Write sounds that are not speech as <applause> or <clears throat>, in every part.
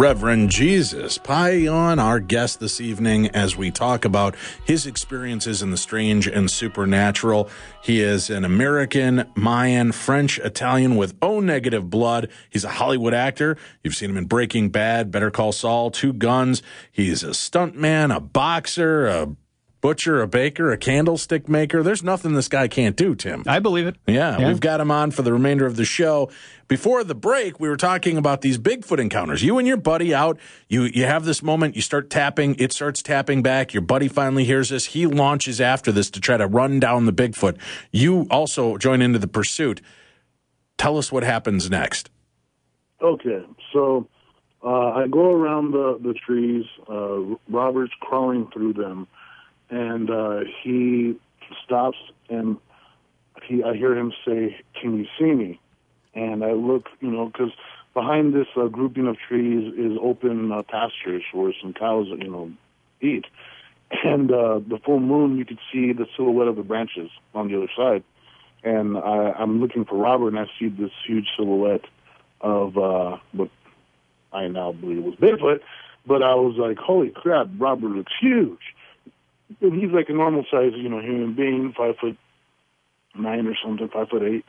Reverend Jesus Payan, our guest this evening, as we talk about his experiences in the strange and supernatural. He is an American, Mayan, French, Italian with O negative blood. He's a Hollywood actor. You've seen him in Breaking Bad, Better Call Saul, Two Guns. He's a stuntman, a boxer, a butcher, a baker, a candlestick maker. There's nothing this guy can't do, Tim. I believe it. Yeah, yeah, we've got him on for the remainder of the show. Before the break, we were talking about these Bigfoot encounters. You and your buddy out, you you have this moment, you start tapping, it starts tapping back. Your buddy finally hears this. He launches after this to try to run down the Bigfoot. You also join into the pursuit. Tell us what happens next. Okay, so uh, I go around the, the trees. Uh, Robert's crawling through them and uh, he stops and he I hear him say, "Can you see me?" And I look, you know, because behind this uh, grouping of trees is open uh, pastures where some cows, you know, eat. And uh, the full moon, you could see the silhouette of the branches on the other side. And I, I'm looking for Robert, and I see this huge silhouette of uh, what I now believe was Bigfoot. But I was like, "Holy crap, Robert looks huge!" He's like a normal size, you know, human being, five foot nine or something, five foot eight.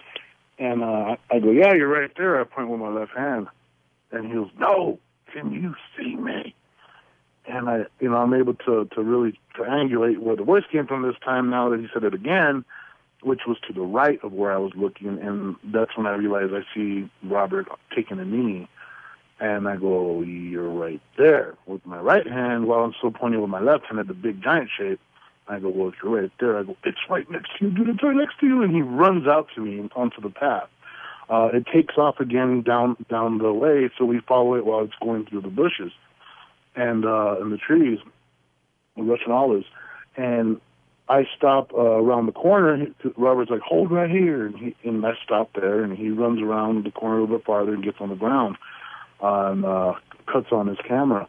And uh, I go, yeah, you're right there. I point with my left hand, and he goes, no, can you see me? And I, you know, I'm able to to really triangulate where the voice came from this time. Now that he said it again, which was to the right of where I was looking, and that's when I realized I see Robert taking a knee and I go, you're right there with my right hand while I'm still pointing with my left hand at the big giant shape. I go, well, you're right there. I go, it's right next to you, dude. It's right next to you. And he runs out to me onto the path. Uh, it takes off again down down the way, so we follow it while it's going through the bushes and uh, and the trees, the Russian olives. And I stop uh, around the corner. Robert's like, hold right here. And, he, and I stop there, and he runs around the corner a little bit farther and gets on the ground on uh, cuts on his camera.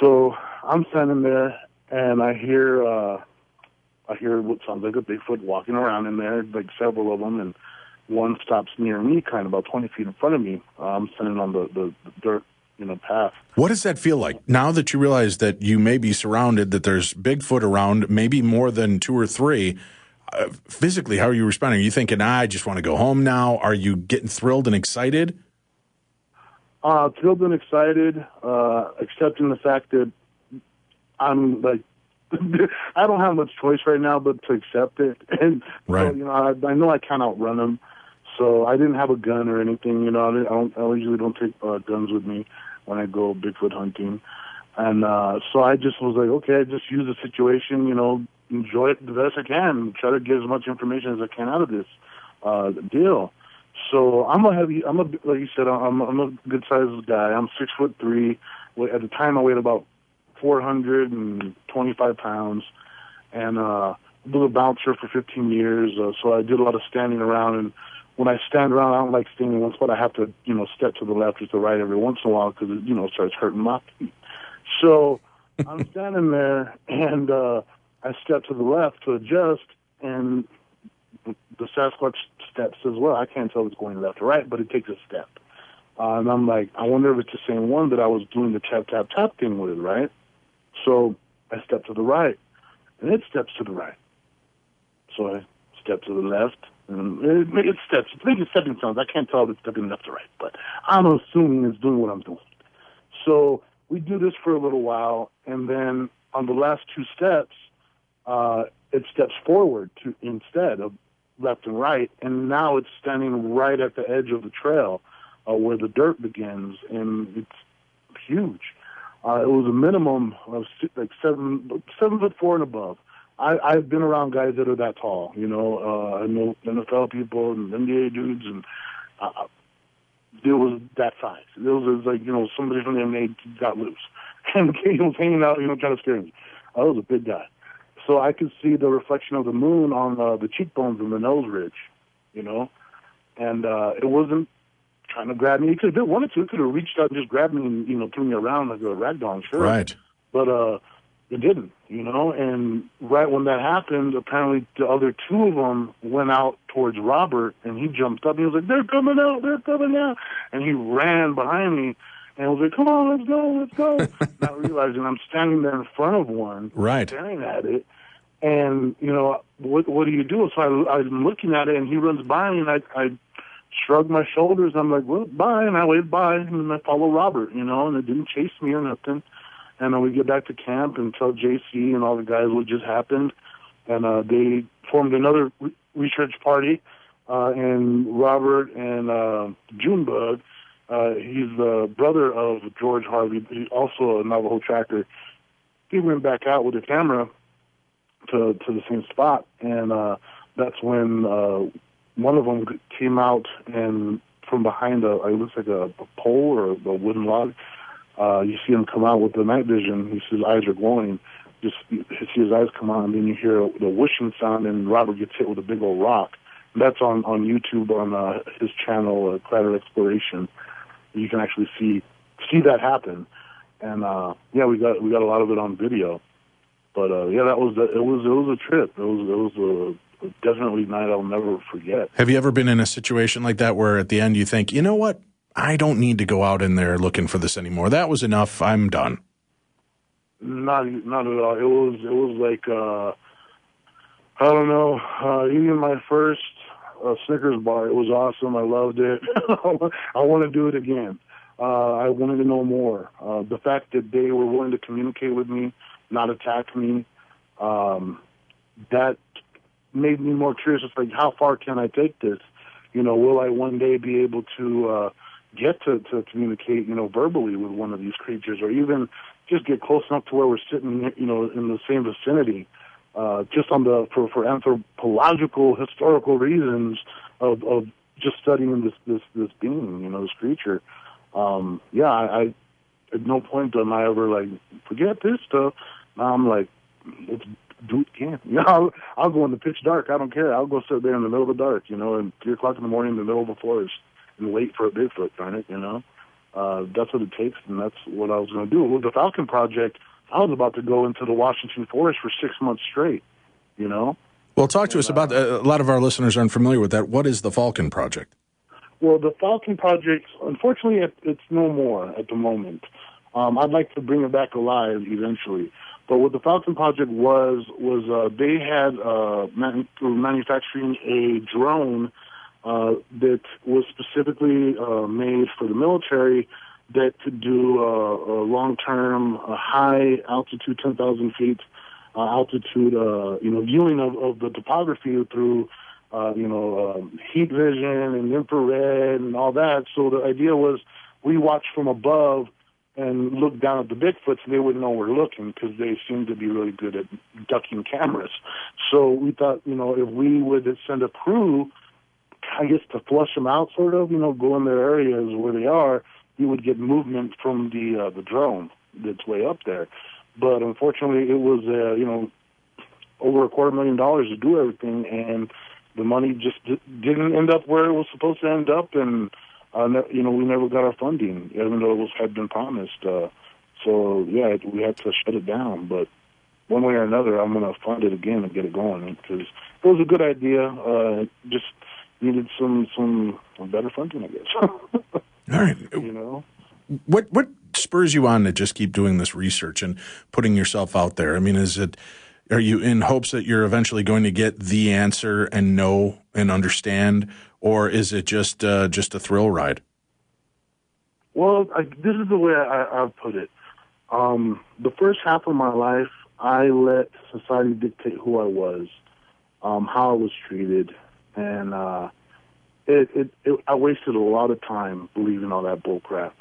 So I'm standing there and I hear uh, I hear what sounds like a Bigfoot walking around in there, like several of them, and one stops near me, kind of about 20 feet in front of me. Uh, I'm standing on the, the, the dirt you know path. What does that feel like now that you realize that you may be surrounded, that there's Bigfoot around, maybe more than two or three? Uh, physically, how are you responding? Are you thinking, ah, I just want to go home now? Are you getting thrilled and excited? Uh, thrilled and excited, uh, accepting the fact that I'm like, <laughs> I don't have much choice right now but to accept it. <laughs> And, right. so, you know, I, I know I can't outrun them. So I didn't have a gun or anything, you know, I, don't, I usually don't take uh, guns with me when I go Bigfoot hunting. And, uh, so I just was like, okay, I just use the situation, you know, enjoy it the best I can, try to get as much information as I can out of this, uh, deal. So I'm a heavy. I'm a like you said. I'm I'm a good sized guy. I'm six foot three. At the time, I weighed about 425 pounds, and uh, was a bouncer for 15 years. Uh, so I did a lot of standing around. And when I stand around, I don't like standing in one spot. I have to, you know, step to the left or to the right every once in a while because it, you know, starts hurting my feet. So I'm <laughs> standing there, and uh, I step to the left to adjust, and the Sasquatch steps as well. I can't tell if it's going left or right, but it takes a step. Uh, and I'm like, I wonder if it's the same one that I was doing the tap, tap, tap thing with, right? So I step to the right, and it steps to the right. So I step to the left, and it, it steps. I think it's stepping stones. I can't tell if it's stepping left or right, but I'm assuming it's doing what I'm doing. So we do this for a little while, and then on the last two steps, uh, it steps forward to instead of left and right, and now it's standing right at the edge of the trail uh, where the dirt begins, and it's huge. Uh, it was a minimum of like seven, seven foot four and above. I, I've been around guys that are that tall. You know, uh, I know NFL people and NBA dudes, and uh, it was that size. It was, it was like you know somebody from the NBA got loose <laughs> and he was hanging out, you know, trying to scare me. I was a big guy so I could see the reflection of the moon on uh, the cheekbones and the nose ridge, you know, and uh, it wasn't trying to grab me. It could have wanted to. It could have reached out and just grabbed me and you know threw me around like a rag doll, sure. Right. But uh, it didn't, you know. And right when that happened, apparently the other two of them went out towards Robert, and he jumped up. And he was like, "They're coming out! They're coming out!" And he ran behind me. And I was like, come on, let's go, let's go. <laughs> Not realizing I'm standing there in front of one, Right. staring at it. And, you know, what, what do you do? So I, I'm looking at it and he runs by and I, I shrug my shoulders. I'm like, well, bye. And I wave bye and I follow Robert, you know, and it didn't chase me or nothing. And then we get back to camp and tell JC and all the guys what just happened. And uh, they formed another re- research party. Uh, and Robert and uh, Junebug, uh, he's the brother of George Harvey, he's also a Navajo tracker. He went back out with a camera to to the same spot, and uh, that's when uh, one of them came out and from behind a it looks like a, a pole or a wooden log. Uh, you see him come out with the night vision. He says his eyes are glowing. Just you see his eyes come out, and then you hear the whooshing sound, and Robert gets hit with a big old rock. That's on on YouTube on uh, his channel, uh, Crater Exploration. You can actually see see that happen, and uh, yeah, we got we got a lot of it on video. But uh, yeah, that was the, it was it was a trip. It was it was a definitely a night I'll never forget. Have you ever been in a situation like that where at the end you think, you know what? I don't need to go out in there looking for this anymore. That was enough. I'm done. Not not at all. It was it was like uh, I don't know. Uh, even my first uh, Snickers bar, it was awesome. I loved it. <laughs> I want to do it again. Uh, I wanted to know more. Uh, the fact that they were willing to communicate with me, not attack me, um, that made me more curious. It's like, how far can I take this? You know, will I one day be able to uh, get to, to communicate, you know, verbally with one of these creatures, or even just get close enough to where we're sitting, you know, in the same vicinity, uh, just on the for, for anthropological, historical reasons of, of just studying this this this being, you know, this creature. Um, yeah, I, I at no point am I ever like forget this stuff. Now I'm like, let's do it again. You know, I'll, I'll go in the pitch dark. I don't care. I'll go sit there in the middle of the dark, you know, and three o'clock in the morning in the middle of the forest and wait for a Bigfoot. Darn it, you know. Uh, that's what it takes, and that's what I was going to do. With the Falcon Project, I was about to go into the Washington forest for six months straight. You know. Well, talk to us about uh, a lot of our listeners aren't familiar with that. What is the Falcon Project? Well, the Falcon Project, unfortunately, it, it's no more at the moment. Um, I'd like to bring it back alive eventually. But what the Falcon Project was was uh, they had uh, man- manufacturing a drone uh, that was specifically uh, made for the military that could do uh, a long-term, uh, high altitude, 10,000 feet uh, altitude, uh, you know, viewing of, of the topography through, uh, you know, um, heat vision and infrared and all that. So the idea was we watch from above and look down at the Bigfoots, they wouldn't know we're looking because they seem to be really good at ducking cameras. So we thought, you know, if we would send a crew, I guess to flush them out, sort of, you know, go in their areas where they are, you would get movement from the uh, the drone that's way up there. But unfortunately, it was, uh, you know, over a quarter million dollars to do everything, and the money just di- didn't end up where it was supposed to end up, and uh, ne- you know, we never got our funding, even though it was had been promised. Uh, so yeah, it- we had to shut it down. But one way or another, I'm going to fund it again and get it going because it was a good idea. Uh, just needed some some better funding, I guess. <laughs> All right. you know. What what spurs you on to just keep doing this research and putting yourself out there? I mean, is it are you in hopes that you're eventually going to get the answer and know and understand, or is it just uh, just a thrill ride? Well, I, this is the way I, I've put it. Um, the first half of my life, I let society dictate who I was, um, how I was treated, and uh, it, it, it, I wasted a lot of time believing all that bullcrap.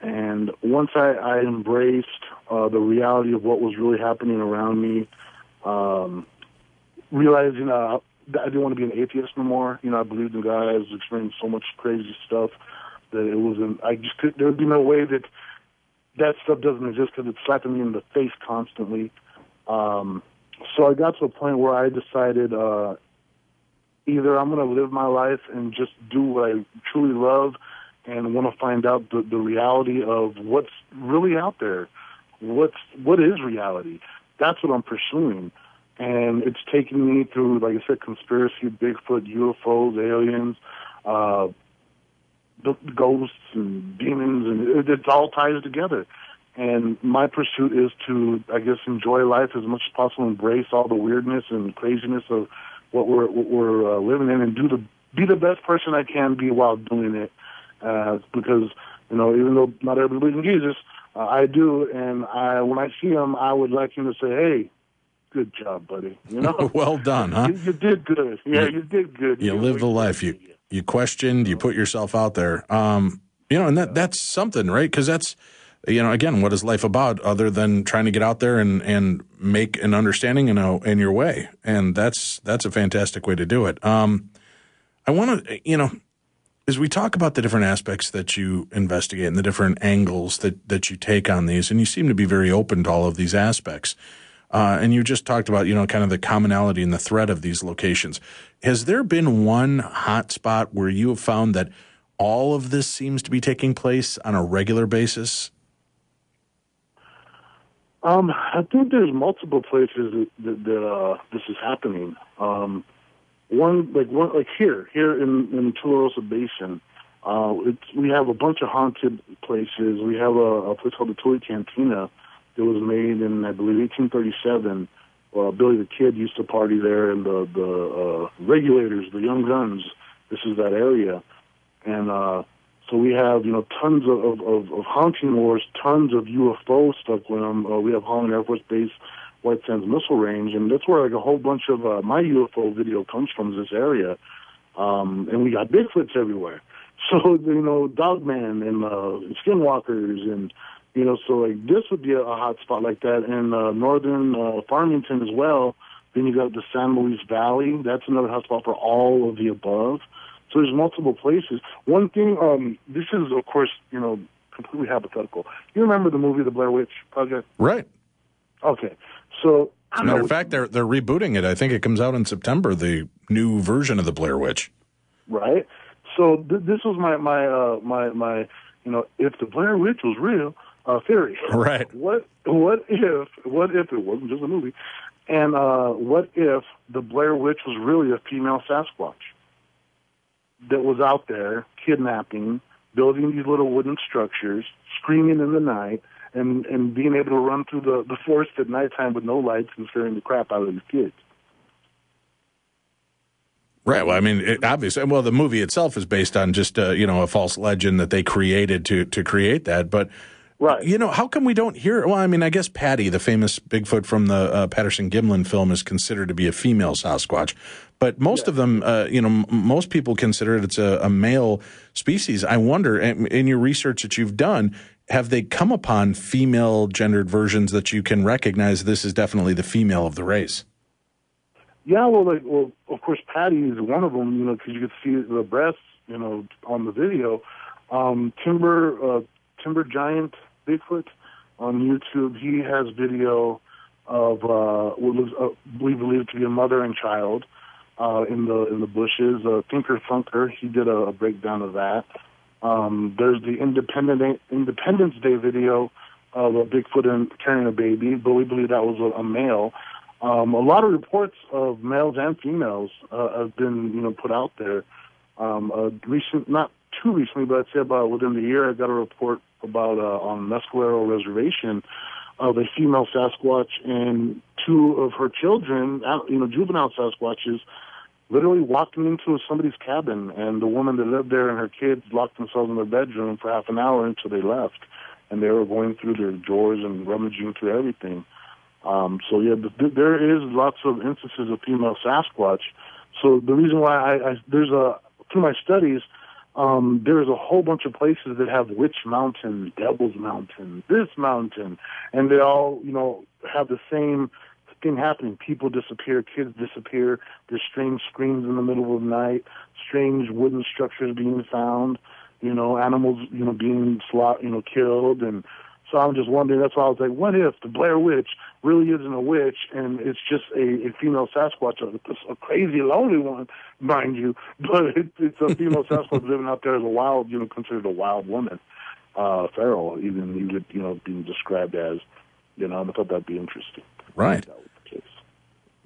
And once I, I embraced uh, the reality of what was really happening around me, um, realizing uh, I didn't want to be an atheist no more. You know, I believed in God. I was experiencing so much crazy stuff that it wasn't. I just could. There would be no way that that stuff doesn't exist because it's slapping me in the face constantly. Um, so I got to a point where I decided uh, either I'm going to live my life and just do what I truly love and want to find out the, the reality of what's really out there. What's what is reality? That's what I'm pursuing, and it's taking me through, like I said, conspiracy, Bigfoot, UFOs, aliens, uh, ghosts and demons, and it, it all ties together. And my pursuit is to, I guess, enjoy life as much as possible, embrace all the weirdness and craziness of what we're what we're uh, living in, and do the be the best person I can be while doing it. Uh, because you know, even though not everybody believes in Jesus, uh, I do, and I when I see him, I would like him to say, "Hey, good job, buddy. You know, <laughs> well done, huh? You, you did good. Yeah, you, you did good. You, you lived the life. You you questioned. You put yourself out there. Um, you know, and that that's something, right? Because that's you know, again, what is life about other than trying to get out there and, and make an understanding in, a, in your way? And that's, that's a fantastic way to do it. Um, I want to, you know, as we talk about the different aspects that you investigate and the different angles that, that you take on these, and you seem to be very open to all of these aspects. Uh, and you just talked about, you know, kind of the commonality and the threat of these locations. Has there been one hot spot where you have found that all of this seems to be taking place on a regular basis um, I think there's multiple places that, that, that uh, this is happening. Um, one like one like here, here in in Tularosa Basin, uh, we have a bunch of haunted places. We have a, a place called the Tule Cantina that was made in I believe 1837. Uh, Billy the Kid used to party there, and the the uh, regulators, the Young Guns. This is that area, and uh, so we have, you know, tons of, of, of haunting wars, tons of UFO stuff with them. Uh, we have Holloman Air Force Base, White Sands Missile Range, and that's where like a whole bunch of uh, my UFO video comes from this area. Um, and we got Bigfoots everywhere. <laughs> So, you know, Dogman and uh, Skinwalkers and, you know, so like this would be a, a hot spot like that. in uh, northern uh, Farmington as well. Then you got the San Luis Valley. That's another hot spot for all of the above. So there's multiple places. One thing, um, this is of course, you know, completely hypothetical. You remember the movie The Blair Witch Project? Right. Okay. So as matter of fact, they're they're rebooting it. I think it comes out in September. The new version of the Blair Witch. Right. So th- this was my my uh, my my you know if the Blair Witch was real uh, theory. <laughs> Right. What what if what if it wasn't just a movie, and uh, what if the Blair Witch was really a female Sasquatch? that was out there kidnapping, building these little wooden structures, screaming in the night, and and being able to run through the the forest at nighttime with no lights and scaring the crap out of these kids. Right. Well, I mean, it, obviously, well, the movie itself is based on just uh, you know a false legend that they created to to create that, but. Right. You know, how come we don't hear? Well, I mean, I guess Patty, the famous Bigfoot from the uh, Patterson Gimlin film, is considered to be a female Sasquatch. But most yeah. of them, uh, you know, m- most people consider it it's a, a, male species. I wonder, in your research that you've done, have they come upon female gendered versions that you can recognize this is definitely the female of the race? Yeah, well, like, well, of course, Patty is one of them. You know, because you could see the breasts, you know, on the video. Um, Timber, uh, Timber Giant Bigfoot on YouTube. He has video of uh, what was uh, we believe to be a mother and child uh, in the in the bushes. Uh, Thinker Thunker, he did a, a breakdown of that. Um, there's the Independent Independence Day video of a Bigfoot and carrying a baby, but we believe that was a, a male. Um, a lot of reports of males and females uh, have been, you know, put out there. Um, a recent, not too recently, but I'd say about within the year, I got a report about uh, on Mescalero Reservation of a female Sasquatch and two of her children, you know, juvenile Sasquatches, literally walking into somebody's cabin, and the woman that lived there and her kids locked themselves in their bedroom for half an hour until they left, and they were going through their drawers and rummaging through everything. Um, so yeah, th- there is lots of instances of female Sasquatch. So the reason why I, I there's a through my studies, um, there's a whole bunch of places that have Witch Mountain, Devil's Mountain, this mountain, and they all you know have the same thing happening. People disappear, kids disappear. There's strange screams in the middle of the night, strange wooden structures being found. You know, animals, you know, being slot, you know, killed, and so I'm just wondering. That's why I was like, what if the Blair Witch really isn't a witch and it's just a, a female Sasquatch, a, a crazy lonely one, mind you, <laughs> but it, it's a female Sasquatch living out there as a wild, you know, considered a wild woman, uh, feral, even even you know being described as, you know, I thought that'd be interesting. Right.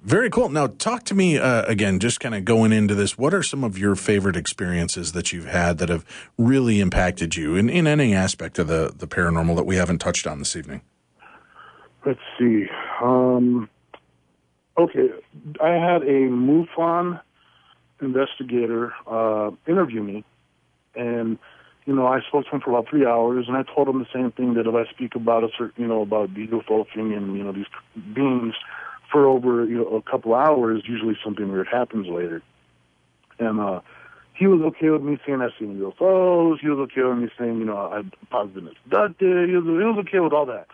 Very cool. Now, talk to me uh, again, just kind of going into this. What are some of your favorite experiences that you've had that have really impacted you in, in any aspect of the, the paranormal that we haven't touched on this evening? Let's see. Um, okay, I had a MUFON investigator uh, interview me, and you know I spoke to him for about three hours, and I told him the same thing that if I speak about a certain, you know, about the UFO thing and you know these beings for over you know a couple hours, usually something weird happens later, and uh, he was okay with me saying I've seen UFOs. He was okay with me saying you know I've possibly been abducted. He was, he was okay with all that.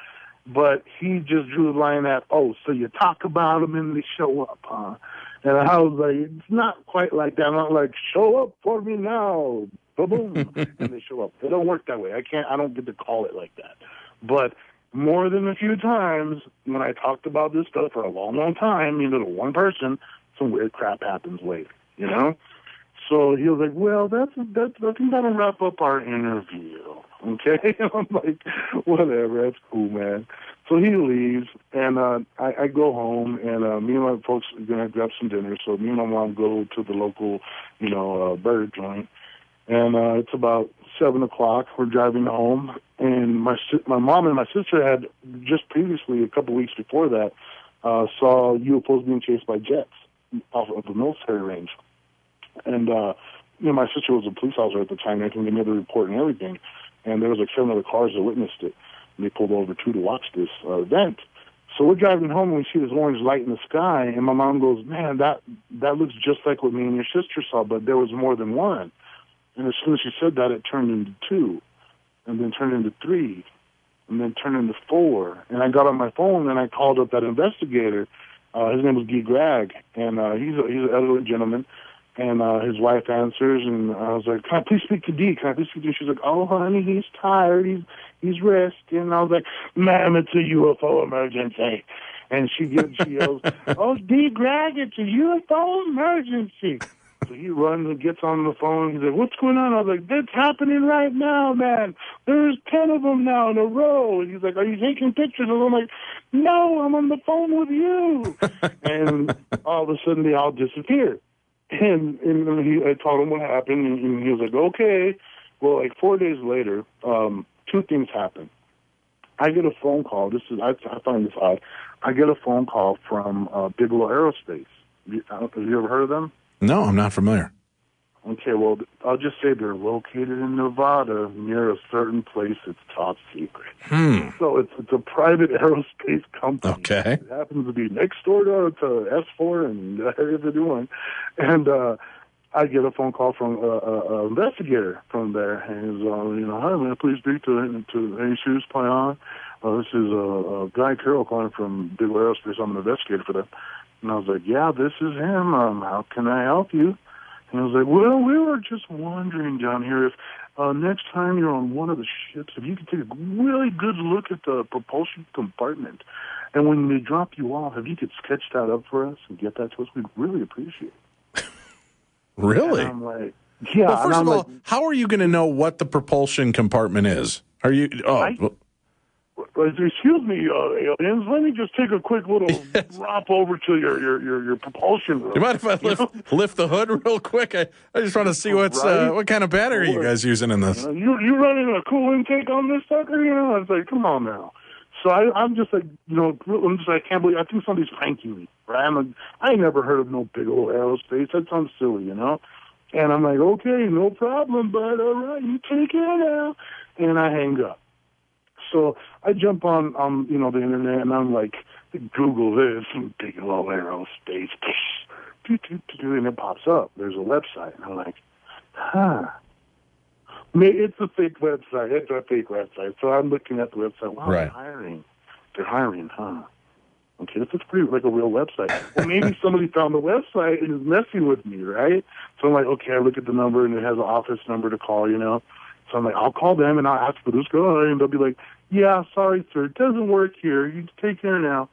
But he just drew the line at, oh, so you talk about them and they show up, huh? And I was like, it's not quite like that. I'm not like, show up for me now, boom, <laughs> and they show up. It don't work that way. I can't. I don't get to call it like that. But more than a few times when I talked about this stuff for a long, long time, you know, to one person, some weird crap happens later. You know. So he was like, "Well, that's that's I think that'll wrap up our interview." <laughs> Okay, <laughs> I'm like, "Whatever, that's cool, man." So he leaves, and uh, I, I go home, and uh, me and my folks are gonna grab some dinner. So me and my mom go to the local, you know, uh, burger joint, and uh, it's about seven o'clock. We're driving home, and my my mom and my sister had just previously, a couple weeks before that, uh, saw UFOs being chased by jets off of the military range. And uh, you know, my sister was a police officer at the time. And I can give me the report and everything. And there was like seven other cars that witnessed it. And they pulled over two to watch this uh, event. So we're driving home and we see this orange light in the sky, and my mom goes, "Man, that that looks just like what me and your sister saw, but there was more than one." And as soon as she said that, it turned into two, and then turned into three, and then turned into four. And I got on my phone and I called up that investigator. Uh, his name was Guy Greg, and uh, he's a, he's an elderly gentleman. And uh, his wife answers, and I was like, "Can I please speak to D? Can I please speak to?" Him? She's like, "Oh, honey, he's tired. He's he's resting." And I was like, "Ma'am, it's a UFO emergency." And she gives, she yells, <laughs> "Oh, D. Greg, it's a UFO emergency!" So he runs and gets on the phone. He's like, "What's going on?" I was like, "That's happening right now, man. There's ten of them now in a row." And he's like, "Are you taking pictures?" And I'm like, "No, I'm on the phone with you." <laughs> and all of a sudden, they all disappear. And, and he, I told him what happened, and, he was like, "Okay." Well, like four days later, um, two things happen. I get a phone call. This is I, I find this odd. I get a phone call from uh, Bigelow Aerospace. Have you ever heard of them? No, I'm not familiar. Okay, well, I'll just say they're located in Nevada near a certain place that's top secret. Hmm. So it's it's a private <laughs> aerospace company. Okay. It happens to be next door to, to S4 and <laughs> the area they're doing. And uh, I get a phone call from an uh, uh, investigator from there. And he's, uh, you know, hi, man, please speak to, to Jesus Payan. Uh, this is uh, uh, Guy Carroll calling from Bigelow Aerospace. I'm an investigator for them. And I was like, yeah, this is him. Um, how can I help you? And I was like, well, we were just wondering down here if uh, next time you're on one of the ships, if you could take a really good look at the propulsion compartment, and when they drop you off, if you could sketch that up for us and get that to us, we'd really appreciate it. <laughs> Really? And I'm like, yeah. Well, first of all, like, how are you going to know what the propulsion compartment is? Are you? Oh, I- well, Well, Excuse me, uh, aliens. Let me just take a quick little <laughs> drop over to your your your, your propulsion room. you mind if I lift know? lift the hood <laughs> real quick? I, I just want to see what's Right? uh, what kind of battery you guys using in this. Uh, you you running a cool intake on this sucker? You know, I was like, come on now. So I, I'm just like, you know, I'm just like, I can't believe. I think somebody's pranking me. Right? I'm like, I ain't never heard of no big old aerospace. That sounds silly, you know. And I'm like, okay, no problem, but all right, you take care now. And I hang up. So I jump on, um, you know, the internet, and I'm like, Google this, Bigelow Aerospace, doo, doo, doo, and it pops up. There's a website, and I'm like, huh. It's a fake website. It's a fake website. So I'm looking at the website. Wow, Right. they're hiring. They're hiring, huh? Okay, this looks pretty like a real website. Well, maybe <laughs> somebody found the website and is messing with me, right? So I'm like, okay, I look at the number and it has an office number to call, you know. So I'm like, I'll call them and I'll ask for this guy, and they'll be like, yeah, sorry, sir, it doesn't work here. You take care now.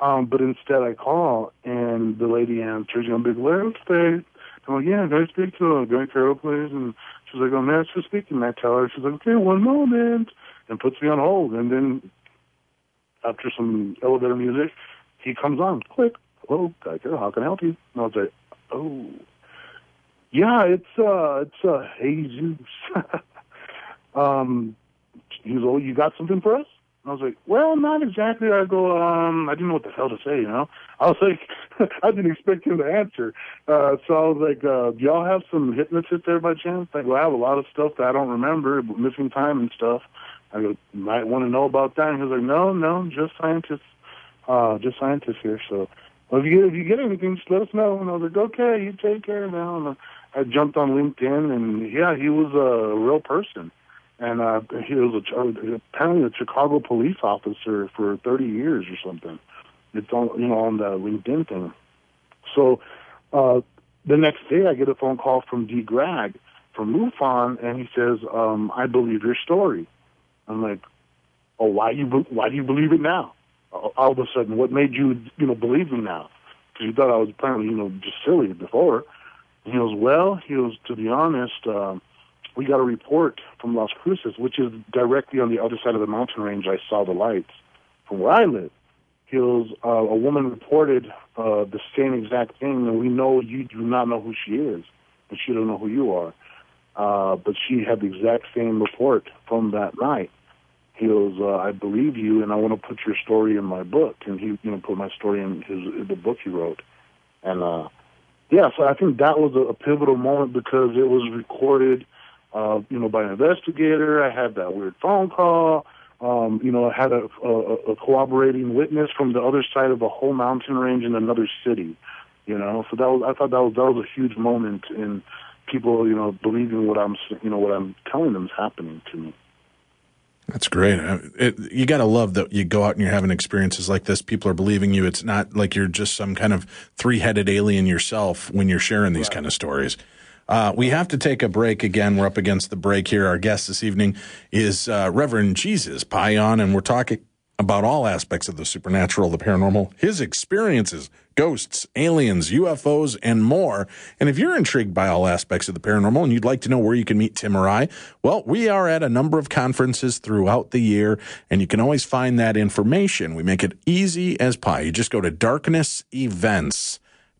Um, but instead, I call and the lady answers, you know, big aerospace. I'm like, yeah, can I speak to a Guy Carroll, please? And she's like, oh, master speaking. And I tell her, she's like, okay, one moment, and puts me on hold. And then after some elevator music, he comes on. Click. "Hello, Geico, how can I help you?" And I was like, "Oh, yeah, it's uh, it's uh, Jesus." <laughs> um, he was, "Oh, you got something for us?" And I was like, "Well, not exactly." I go, um, I didn't know what the hell to say, you know. I was like, <laughs> I didn't expect him to answer. Uh, so I was like, uh, "Do y'all have some hypnotists there by chance?" Like, well, I have a lot of stuff that I don't remember, missing time and stuff. I go, you might want to know about that. And he was like, no, no, just scientists, uh, just scientists here. So, well, if you if you get anything, just let us know. And I was like, okay, you take care now. And I jumped on LinkedIn, and yeah, he was a real person, and uh, he was a, apparently a Chicago police officer for 30 years or something. It's on you know on the LinkedIn thing. So uh, the next day, I get a phone call from D. Greg from MUFON, and he says, um, "I believe your story." I'm like, oh, why you why do you believe it now? All of a sudden, what made you you know believe me now? Because you thought I was apparently you know just silly before. And he goes, well, he goes, to be honest, um, we got a report from Las Cruces, which is directly on the other side of the mountain range. I saw the lights from where I live. Goes, uh, a woman reported uh, the same exact thing, and we know you do not know who she is, and she don't know who you are. Uh, but she had the exact same report from that night. He goes, uh, I believe you, and I want to put your story in my book. And he, you know, put my story in his the book he wrote. And uh, yeah, so I think that was a, a pivotal moment because it was recorded, uh, you know, by an investigator. I had that weird phone call. Um, you know, I had a, a, a corroborating witness from the other side of a whole mountain range in another city. You know, so that was I thought that was that was a huge moment in people, you know, believing what I'm, you know, what I'm telling them is happening to me. That's great. It, you got to love that you go out and you're having experiences like this. People are believing you. It's not like you're just some kind of three headed alien yourself when you're sharing these right. kind of stories. Uh, we have to take a break again. We're up against the break here. Our guest this evening is uh, Reverend Jesus Payan, and we're talking about all aspects of the supernatural, the paranormal, his experiences, ghosts, aliens, UFOs, and more. And if you're intrigued by all aspects of the paranormal and you'd like to know where you can meet Tim or I, well, we are at a number of conferences throughout the year, and you can always find that information. We make it easy as pie. You just go to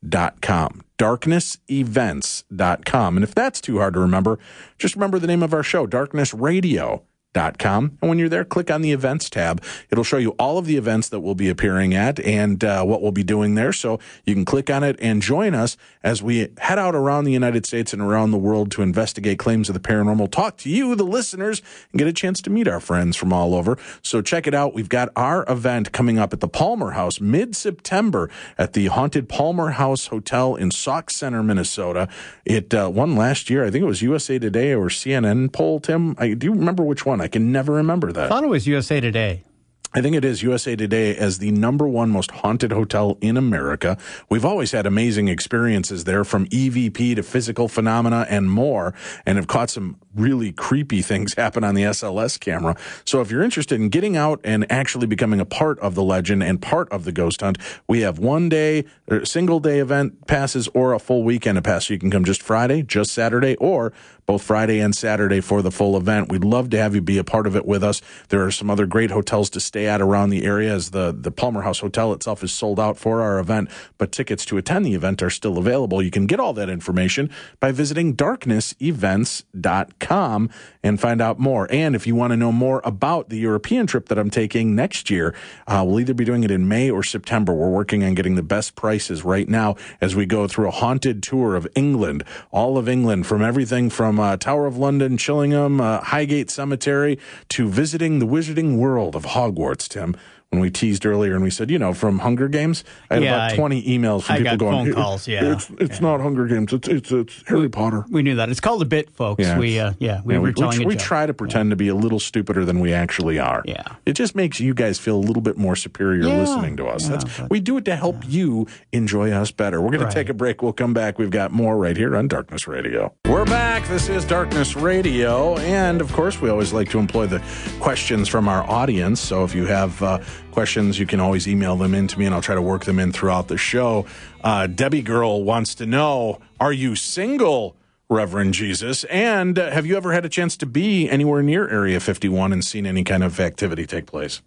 darknessevents.com. Darknessevents.com. And if that's too hard to remember, just remember the name of our show, Darkness Radio Com. And when you're there, click on the events tab. It'll show you all of the events that we'll be appearing at and uh, what we'll be doing there. So you can click on it and join us as we head out around the United States and around the world to investigate claims of the paranormal, talk to you, the listeners, and get a chance to meet our friends from all over. So check it out. We've got our event coming up at the Palmer House mid September at the Haunted Palmer House Hotel in Sauk Centre, Minnesota. It uh, won last year. I think it was USA Today or CNN poll, Tim. I do remember which one. I can never remember that. I thought it was USA Today. I think it is USA Today as the number one most haunted hotel in America. We've always had amazing experiences there from EVP to physical phenomena and more, and have caught some really creepy <laughs> things happen on the SLS camera. So if you're interested in getting out and actually becoming a part of the legend and part of the ghost hunt, we have one day, er, single day event passes or a full weekend pass. So you can come just Friday, just Saturday, or both Friday and Saturday for the full event. We'd love to have you be a part of it with us. There are some other great hotels to stay at around the area as the, the Palmer House Hotel itself is sold out for our event, but tickets to attend the event are still available. You can get all that information by visiting darknessevents.com and find out more. And if you want to know more about the European trip that I'm taking next year, uh, we'll either be doing it in May or September. We're working on getting the best prices right now as we go through a haunted tour of England, all of England from everything from uh, Tower of London, Chillingham, uh, Highgate Cemetery, to visiting the Wizarding World of Hogwarts, Tim when we teased earlier and we said, you know, from Hunger Games, I had yeah, about 20 emails from I people going, phone calls, yeah. It's, it's yeah. not Hunger Games, it's, it's, it's Harry Potter. We knew that. It's called a bit, folks. Yeah, we, uh, yeah, we yeah, were we, telling we, we try to pretend to be a little stupider than we actually are. Yeah. It just makes you guys feel a little bit more superior listening to us. That's, but, we do it to help you enjoy us better. We're going right. to take a break. We'll come back. We've got more right here on Darkness Radio. We're back. This is Darkness Radio. And of course, we always like to employ the questions from our audience. So if you have uh, questions, you can always email them in to me and I'll try to work them in throughout the show. Uh, Debbie Girl wants to know Are you single, Reverend Jesus? And uh, have you ever had a chance to be anywhere near Area 51 and seen any kind of activity take place?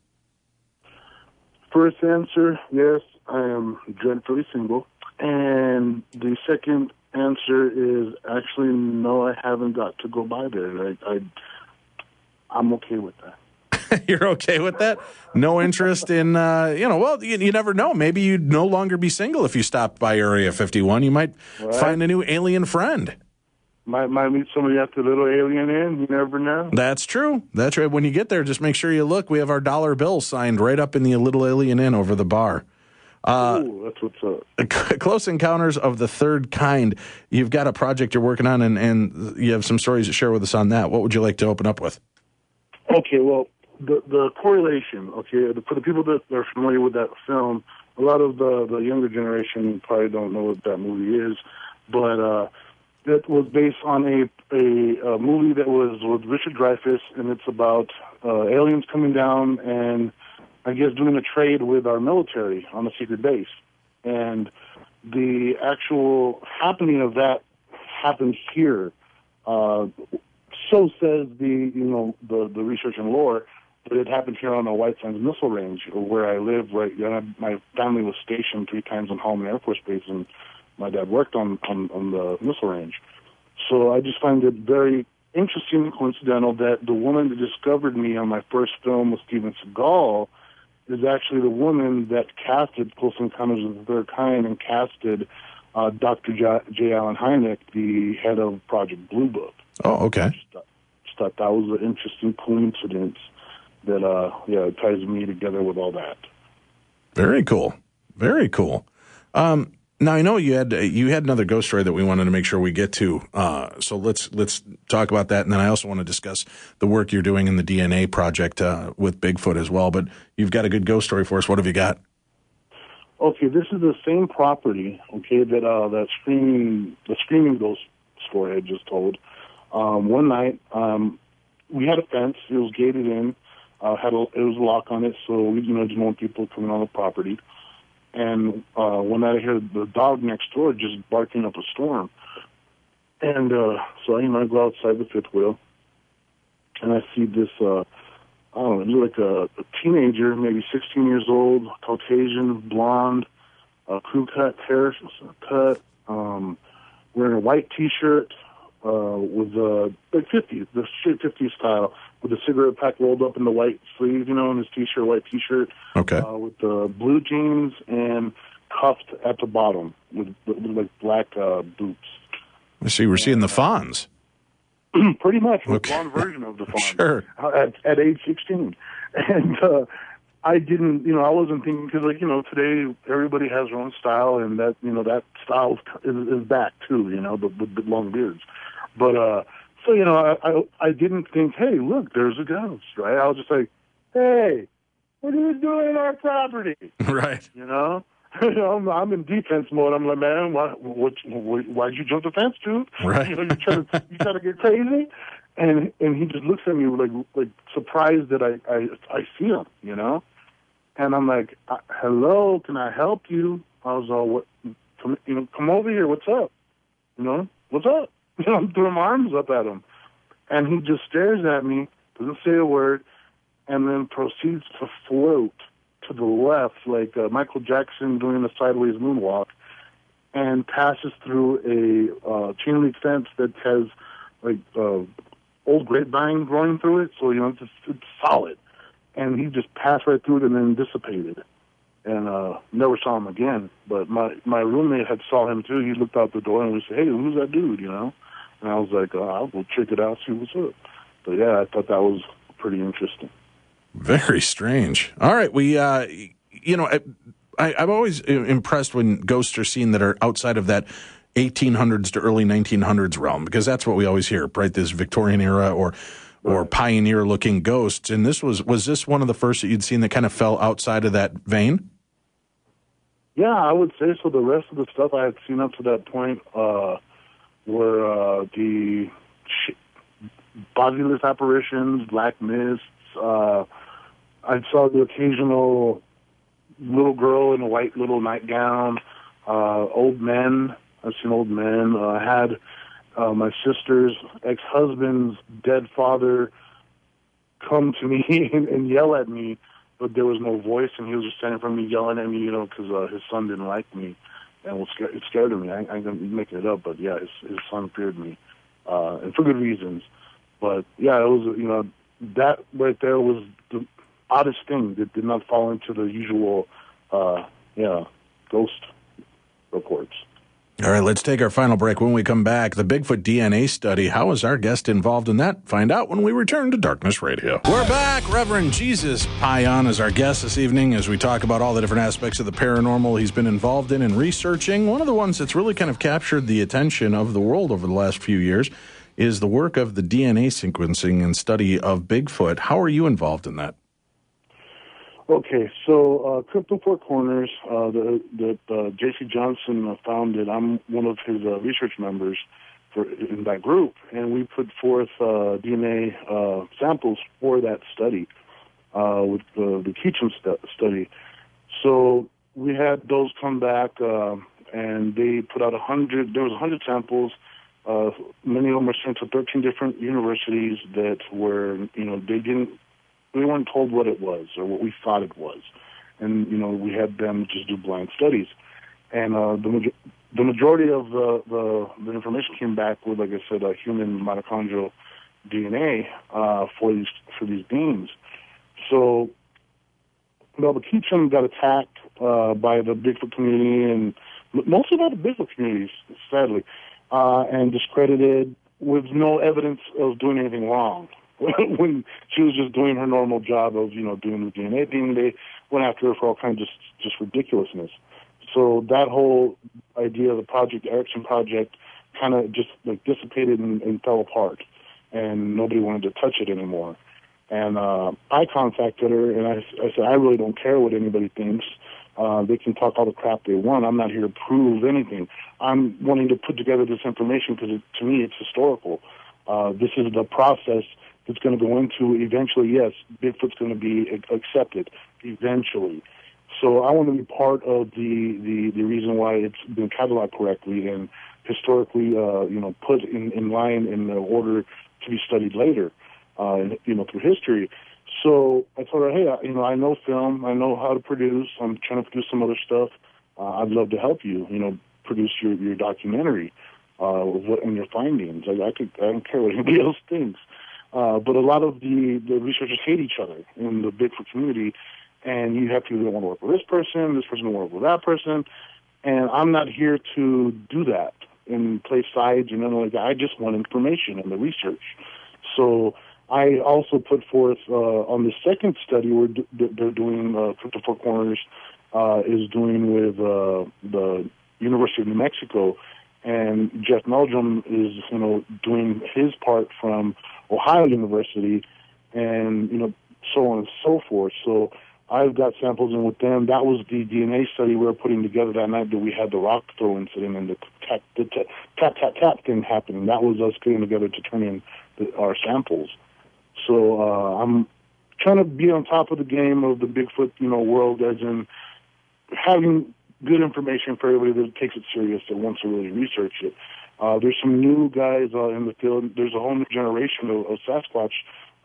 first answer, yes, I am dreadfully single. And the second answer is actually no, I haven't got to go by there. I, I I'm okay with that. <laughs> You're okay with that? No interest in, uh, you know, well, you, you, never know. Maybe you'd no longer be single if you stopped by Area 51. You might right. find a new alien friend. Might, might meet somebody at the little alien inn. You never know. That's true. That's right. When you get there, just make sure you look. We have our dollar bill signed right up in the little alien inn over the bar. Uh, Ooh, that's what's up. <laughs> Close Encounters of the Third Kind. You've got a project you're working on, and, and you have some stories to share with us on that. What would you like to open up with? Okay, well, the the correlation. Okay, for the people that are familiar with that film, a lot of the the younger generation probably don't know what that movie is, but uh, that was based on a, a, a movie that was with Richard Dreyfuss, and it's about uh, aliens coming down and I guess doing a trade with our military on a secret base, and the actual happening of that happens here. Uh, so says the you know the the research and lore, but it happened here on the White Sands Missile Range, where I live. Right, you know, my family was stationed three times on Holloman Air Force Base, and my dad worked on, on on the missile range. So I just find it very interesting and coincidental that the woman that discovered me on my first film with Steven Seagal is actually the woman that casted Close Encounters of the Third Kind and casted uh, Dr. J-, J. Allen Hynek, the head of Project Blue Book. Oh, okay. Just thought, just thought that was an interesting coincidence that uh yeah ties me together with all that. Very cool. Very cool. Um, now I know you had you had another ghost story that we wanted to make sure we get to. Uh, so let's let's talk about that, and then I also want to discuss the work you're doing in the DNA project uh, with Bigfoot as well. But you've got a good ghost story for us. What have you got? Okay, this is the same property. Okay, that uh, that screaming the screaming ghost story I just told. Um, one night, um, we had a fence. It was gated in. Uh, had a, it was a lock on it, so we you know didn't want people coming on the property. And uh, one I hear the dog next door just barking up a storm, and uh, so you know I go outside the fifth wheel, and I see this uh, I don't know, like a, a teenager, maybe 16 years old, Caucasian, blonde, uh, crew cut hair cut, um, wearing a white T-shirt, uh, with uh, like 50s, the straight 50s style, with a cigarette pack rolled up in the white sleeve, you know, in his t-shirt, white t-shirt. Okay. Uh, with the blue jeans and cuffed at the bottom with, with, with like black uh, boots. See. We're seeing the Fonz. <clears throat> Pretty much, okay. one version of the <laughs> Fonz. sure. Uh, <laughs> at, at age 16, and uh, I didn't, you know, I wasn't thinking because, like, you know, today everybody has their own style, and that, you know, that style is, is back too, you know, but with, with long beards. But uh, so you know, I, I I didn't think, hey, look, there's a ghost, right? I was just like, hey, what are you doing in our property? <laughs> Right. <laughs> You know. I'm, I'm in defense mode. I'm like, man, why, what, why'd you jump the fence, dude? <laughs> Right. You know, you trying to, you trying to get crazy? And and he just looks at me like like surprised that I I I see him, you know. And I'm like, uh, hello, can I help you? I was all, what, come, you know, come over here. What's up? You know, what's up? Know, <laughs> I'm throwing my arms up at him. And he just stares at me, doesn't say a word, and then proceeds to float to the left like uh, Michael Jackson doing a sideways moonwalk and passes through a uh, chain link fence that has like uh, old grapevine growing through it. So, you know, it's, it's solid. And he just passed right through it and then dissipated and uh never saw him again. But my my roommate had saw him too. He looked out the door and we said, "Hey, who's that dude?" You know, and I was like, oh, "I'll go check it out, see what's up." But yeah, I thought that was pretty interesting. Very strange. All right, we uh, you know, I, I'm always impressed when ghosts are seen that are outside of that 1800s to early 1900s realm because that's what we always hear, right? This Victorian era or or pioneer looking ghosts. And this was was this one of the first that you'd seen that kind of fell outside of that vein? Yeah, I would say so. The rest of the stuff I had seen up to that point uh, were uh, the sh- bodiless apparitions, black mists. Uh, I saw the occasional little girl in a white little nightgown, uh, old men. I've seen old men. Uh, I had uh, my sister's ex-husband's dead father come to me and, <laughs> and yell at me but there was no voice, and he was just standing of me yelling at me, you know, because uh, his son didn't like me, and it scared, it scared me. I, I ain't making it up, but yeah, his, his son feared me, uh, and for good reasons. But yeah, it was you know that right there was the oddest thing that did not fall into the usual, uh, yeah, ghost reports. All right, let's take our final break. When we come back, the Bigfoot DNA study. How is our guest involved in that? Find out when we return to Darkness Radio. We're back. Reverend Jesus Payan is our guest this evening as we talk about all the different aspects of the paranormal he's been involved in and researching. One of the ones that's really kind of captured the attention of the world over the last few years is the work of the DNA sequencing and study of Bigfoot. How are you involved in that? Okay, so uh, Crypto Four Corners uh, that uh, J.C. Johnson founded. I'm one of his uh, research members for in that group, and we put forth uh, DNA uh, samples for that study uh, with the, the Ketchum st- study. So we had those come back, uh, and they put out a hundred. There was a hundred samples. Uh, many of them were sent to 13 different universities that were, you know, they didn't we weren't told what it was or what we thought it was, and you know we had them just do blind studies, and uh, the the majority of the, the the information came back with, like I said, a human mitochondrial DNA uh, for these for these beings. So, well, the got attacked uh, by the Bigfoot community and mostly by the Bigfoot communities, sadly, uh, and discredited with no evidence of doing anything wrong. <laughs> when she was just doing her normal job of you know doing the DNA thing, they went after her for all kinds of just just ridiculousness. So that whole idea of the Project Erickson project kind of just like dissipated and, and fell apart, and nobody wanted to touch it anymore. And uh, I contacted her, and I, I said, I really don't care what anybody thinks. Uh, they can talk all the crap they want. I'm not here to prove anything. I'm wanting to put together this information because to me it's historical. Uh, this is the process that's going to go into eventually, yes, Bigfoot's going to be accepted eventually. So I want to be part of the, the, the reason why it's been cataloged correctly and historically, uh, you know, put in, in line in the order to be studied later, uh, you know, through history. So I told her, hey, I, you know, I know film, I know how to produce. I'm trying to produce some other stuff. Uh, I'd love to help you, you know, produce your your documentary uh, what and your findings. I, I could, I don't care what anybody <laughs> else thinks. Uh, but a lot of the, the researchers hate each other in the Bigfoot community, and you have to either want to work with this person, this person to work with that person, and I'm not here to do that and play sides or nothing like that. I just want information and the research. So I also put forth uh, on the second study we're d- they're doing uh, Crypto Four Corners uh, is doing with uh, the University of New Mexico, and Jeff Meldrum is you know doing his part from Ohio University, and you know so on and so forth. So I've got samples in with them. That was the DNA study we were putting together that night that we had the rock throw incident and the tap the tap tap tap, tap thing happening. That was us getting together to turn in the, our samples. So uh, I'm trying to be on top of the game of the Bigfoot, you know, world, as in having good information for everybody that takes it serious that wants to really research it. Uh, there's some new guys uh, in the field. There's a whole new generation of, of Sasquatch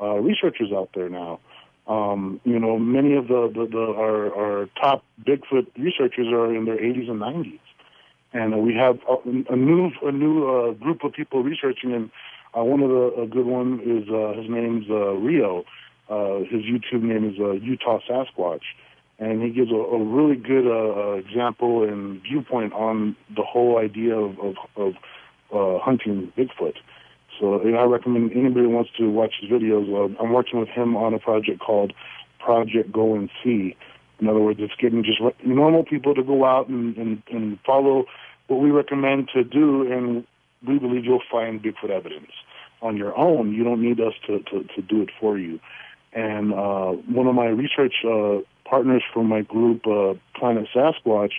uh, researchers out there now. Um, you know, many of the, the, the our, our top Bigfoot researchers are in their 80s and 90s, and uh, we have a, a new a new uh, group of people researching. And uh, one of the a good one is uh, his name's uh, Rio. Uh, his YouTube name is uh, Utah Sasquatch, and he gives a, a really good uh, uh, example and viewpoint on the whole idea of, of, of uh, hunting Bigfoot. So know, I recommend anybody who wants to watch his videos. Uh, I'm working with him on a project called Project Go and See. In other words, it's getting just normal people to go out and, and, and follow what we recommend to do, and we believe you'll find Bigfoot evidence on your own. You don't need us to, to, to do it for you. And uh, one of my research uh, partners from my group, uh, Planet Sasquatch,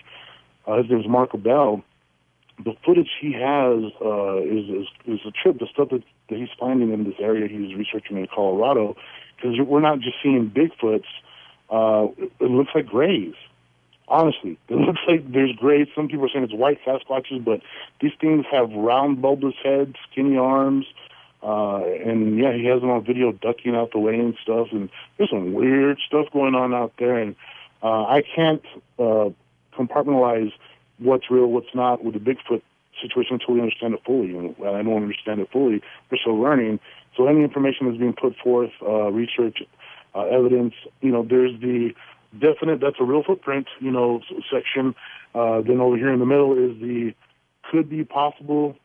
uh, his name is Marco Bell the footage he has uh, is, is is a trip. The stuff that, that he's finding in this area he's researching in Colorado, because we're not just seeing Bigfoots. Uh, it looks like grays. Honestly, <laughs> it looks like there's grays. Some people are saying it's white Sasquatches, but these things have round, bulbous heads, skinny arms, Uh, and yeah, he has them on video ducking out the way and stuff. And there's some weird stuff going on out there. And uh, I can't uh, compartmentalize what's real, what's not with the Bigfoot situation until we understand it fully. And I don't understand it fully. We're still learning. So any information that's being put forth, uh, research, uh, evidence, you know, there's the definite, that's a real footprint, you know, section. Uh, then over here in the middle is the could be possible,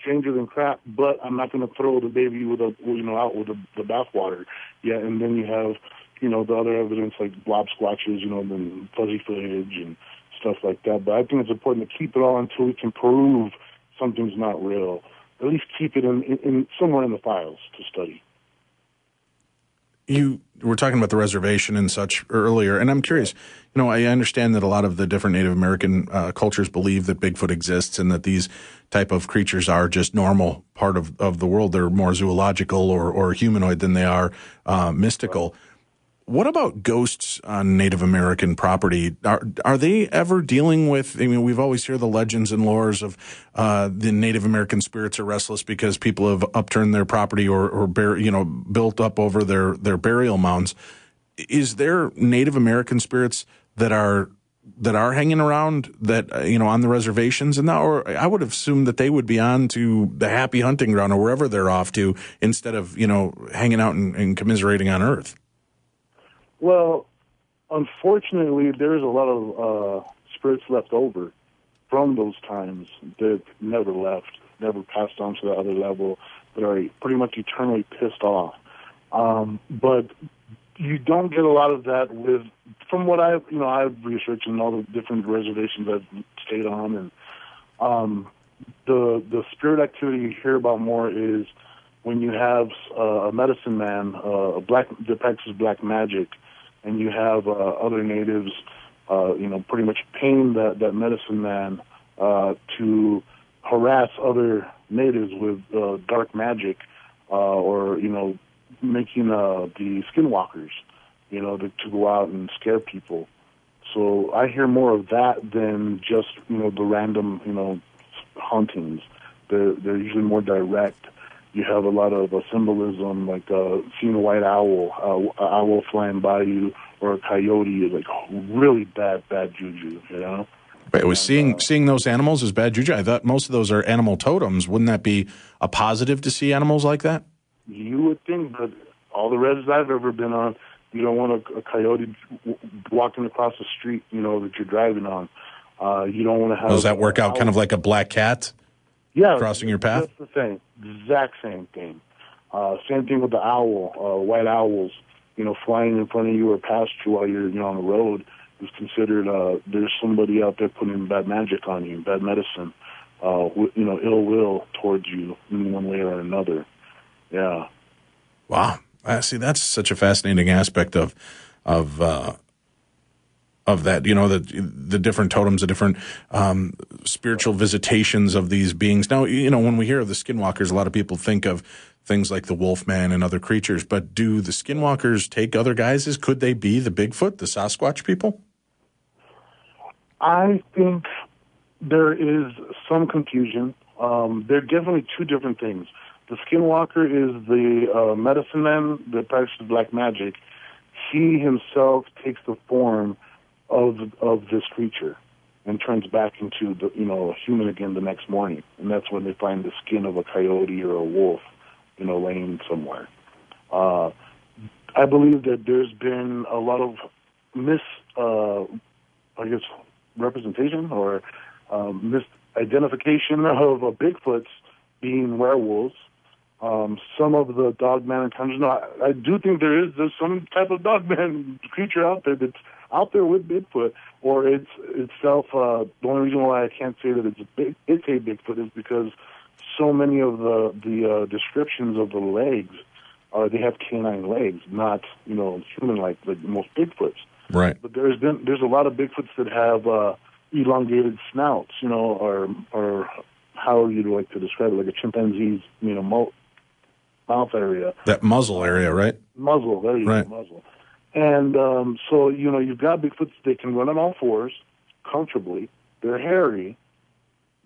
stranger than crap, but I'm not going to throw the baby with a, you know, out with the, the bathwater. Yeah, and then you have, you know, the other evidence like blob squatches, you know, and fuzzy footage and stuff like that. But I think it's important to keep it all until we can prove something's not real. At least keep it in, in, in somewhere in the files to study. You were talking about the reservation and such earlier, and I'm curious. You know, I understand that a lot of the different Native American uh, cultures believe that Bigfoot exists and that these type of creatures are just normal part of, of the world. They're more zoological or, or humanoid than they are uh, mystical. Right. What about ghosts on Native American property? Are are they ever dealing with? I mean, we've always hear the legends and lores of uh, the Native American spirits are restless because people have upturned their property or or bear, you know built up over their their burial mounds. Is there Native American spirits that are that are hanging around that uh, you know on the reservations and that, or I would assume that they would be on to the happy hunting ground or wherever they're off to instead of you know hanging out and, and commiserating on Earth. Well, unfortunately, there's a lot of uh, spirits left over from those times that never left, never passed on to the other level, that are pretty much eternally pissed off. Um, but you don't get a lot of that with, from what I've, you know, I've researched and all the different reservations I've stayed on, and um, the the spirit activity you hear about more is when you have uh, a medicine man, uh, a black that practices black magic, and you have uh, other natives, uh, you know, pretty much paying that, that medicine man uh, to harass other natives with uh, dark magic uh, or, you know, making uh, the skinwalkers, you know, to, to go out and scare people. So I hear more of that than just, you know, the random, you know, hauntings. They're, they're usually more direct you have a lot of uh, symbolism, like uh, seeing a white owl, uh, an owl flying by you, or a coyote is like really bad, bad juju. You know. But it was seeing uh, seeing those animals as bad juju. I thought most of those are animal totems. Wouldn't that be a positive to see animals like that? You would think, but all the reses I've ever been on, you don't want a, a coyote walking across the street, you know, that you're driving on. Uh, you don't want to have. Does that work out kind of like a black cat? Yeah, crossing your path. That's the same, exact same thing. Uh, same thing with the owl, uh, white owls. You know, flying in front of you or past you while you're you know on the road is considered. Uh, there's somebody out there putting bad magic on you, bad medicine. Uh, you know, ill will towards you in one way or another. Yeah. Wow. I see. That's such a fascinating aspect of of uh, of that. You know, the the different totems, the different um, spiritual visitations of these beings. Now, you know, when we hear of the skinwalkers, a lot of people think of things like the wolfman and other creatures. But do the skinwalkers take other guises? Could they be the Bigfoot, the Sasquatch people? I think there is some confusion. Um, they're definitely two different things. The skinwalker is the uh, medicine man that practices black magic. He himself takes the form of of this creature and turns back into the you know a human again the next morning, and that's when they find the skin of a coyote or a wolf, you know, laying somewhere. Uh, I believe that there's been a lot of mis, uh, I guess, representation or um, misidentification <laughs> of uh, Bigfoots being werewolves. Um, some of the dogman encounters. No, I, I do think there is there's some type of dogman <laughs> creature out there that's out there with Bigfoot, or it's itself. Uh, the only reason why I can't say that it's a big, it's a Bigfoot is because so many of the the uh, descriptions of the legs are they have canine legs, not you know human like like most Bigfoots. Right. But there's been there's a lot of Bigfoots that have uh, elongated snouts, you know, or or how you'd like to describe it, like a chimpanzee's you know mo- mouth area. That muzzle area, right? Muzzle, there you right. go, muzzle. And um, so, you know, you've got Bigfoots, they can run on all fours comfortably. They're hairy.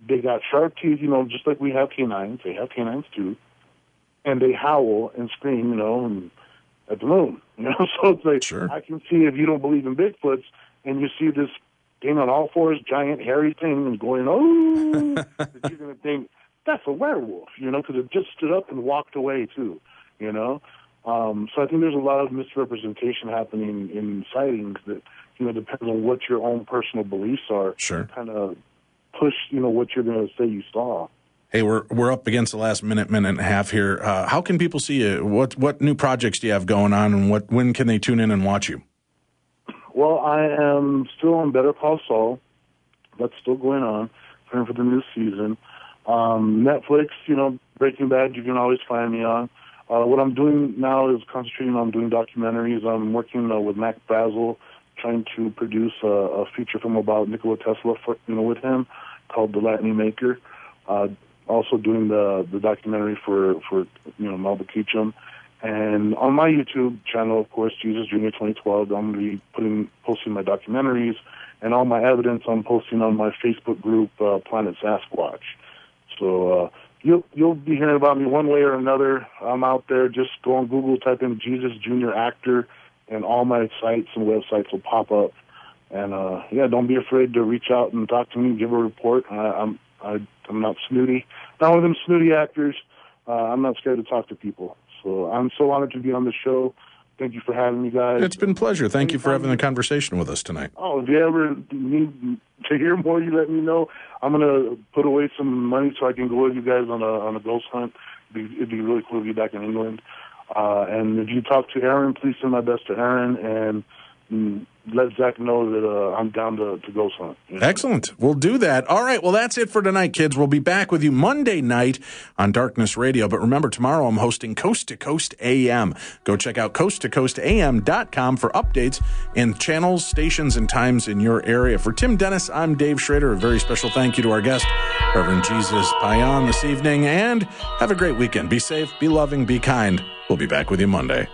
They got sharp teeth, you know, just like we have canines. They have canines too. and they howl and scream, you know, and at the moon. <laughs> You know, so it's like sure. I can see if you don't believe in Bigfoots and you see this thing on all fours, giant hairy thing, and going oh, <laughs> that you're gonna think that's a werewolf, you know, because it just stood up and walked away too, you know. Um, so I think there's a lot of misrepresentation happening in sightings that you know depends on what your own personal beliefs are. Sure. Kind of push, you know, what you're going to say you saw. Hey, we're we're up against the last minute, minute and a half here. Uh, how can people see you? What what new projects do you have going on, and what when can they tune in and watch you? Well, I am still on Better Call Saul. That's still going on, preparing for the new season. Um, Netflix, you know, Breaking Bad, you can always find me on. Uh, what I'm doing now is concentrating on doing documentaries. I'm working uh, with Mac Brazel, trying to produce a, a feature film about Nikola Tesla, for, you know, with him, called The Lightning Maker. Uh, also doing the the documentary for for you know Melba Ketchum, and on my YouTube channel, of course, Jesus Junior 2012. I'm gonna be putting posting my documentaries and all my evidence. I'm posting on my Facebook group, uh, Planet Sasquatch. So uh, you'll you'll be hearing about me one way or another. I'm out there. Just go on Google, type in Jesus Junior Actor, and all my sites and websites will pop up. And uh, yeah, don't be afraid to reach out and talk to me, give a report. I, I'm I, I'm not snooty. Not one of them snooty actors. Uh, I'm not scared to talk to people. So I'm so honored to be on the show. Thank you for having me, guys. It's been a pleasure. Thank you for having the conversation with us tonight. Oh, if you ever need to hear more, you let me know. I'm gonna put away some money so I can go with you guys on a on a ghost hunt. It'd be, it'd be really cool to be back in England. Uh, and if you talk to Aaron, please send my best to Aaron and mm, let Zach know that uh, I'm down to, to go hunt. You know? Excellent. We'll do that. All right. Well, that's it for tonight, kids. We'll be back with you Monday night on Darkness Radio. But remember, tomorrow I'm hosting Coast to Coast AM. Go check out coasttocoastam.com for updates and channels, stations, and times in your area. For Tim Dennis, I'm Dave Schrader. A very special thank you to our guest, Reverend Jesus Payan, this evening. And have a great weekend. Be safe, be loving, be kind. We'll be back with you Monday.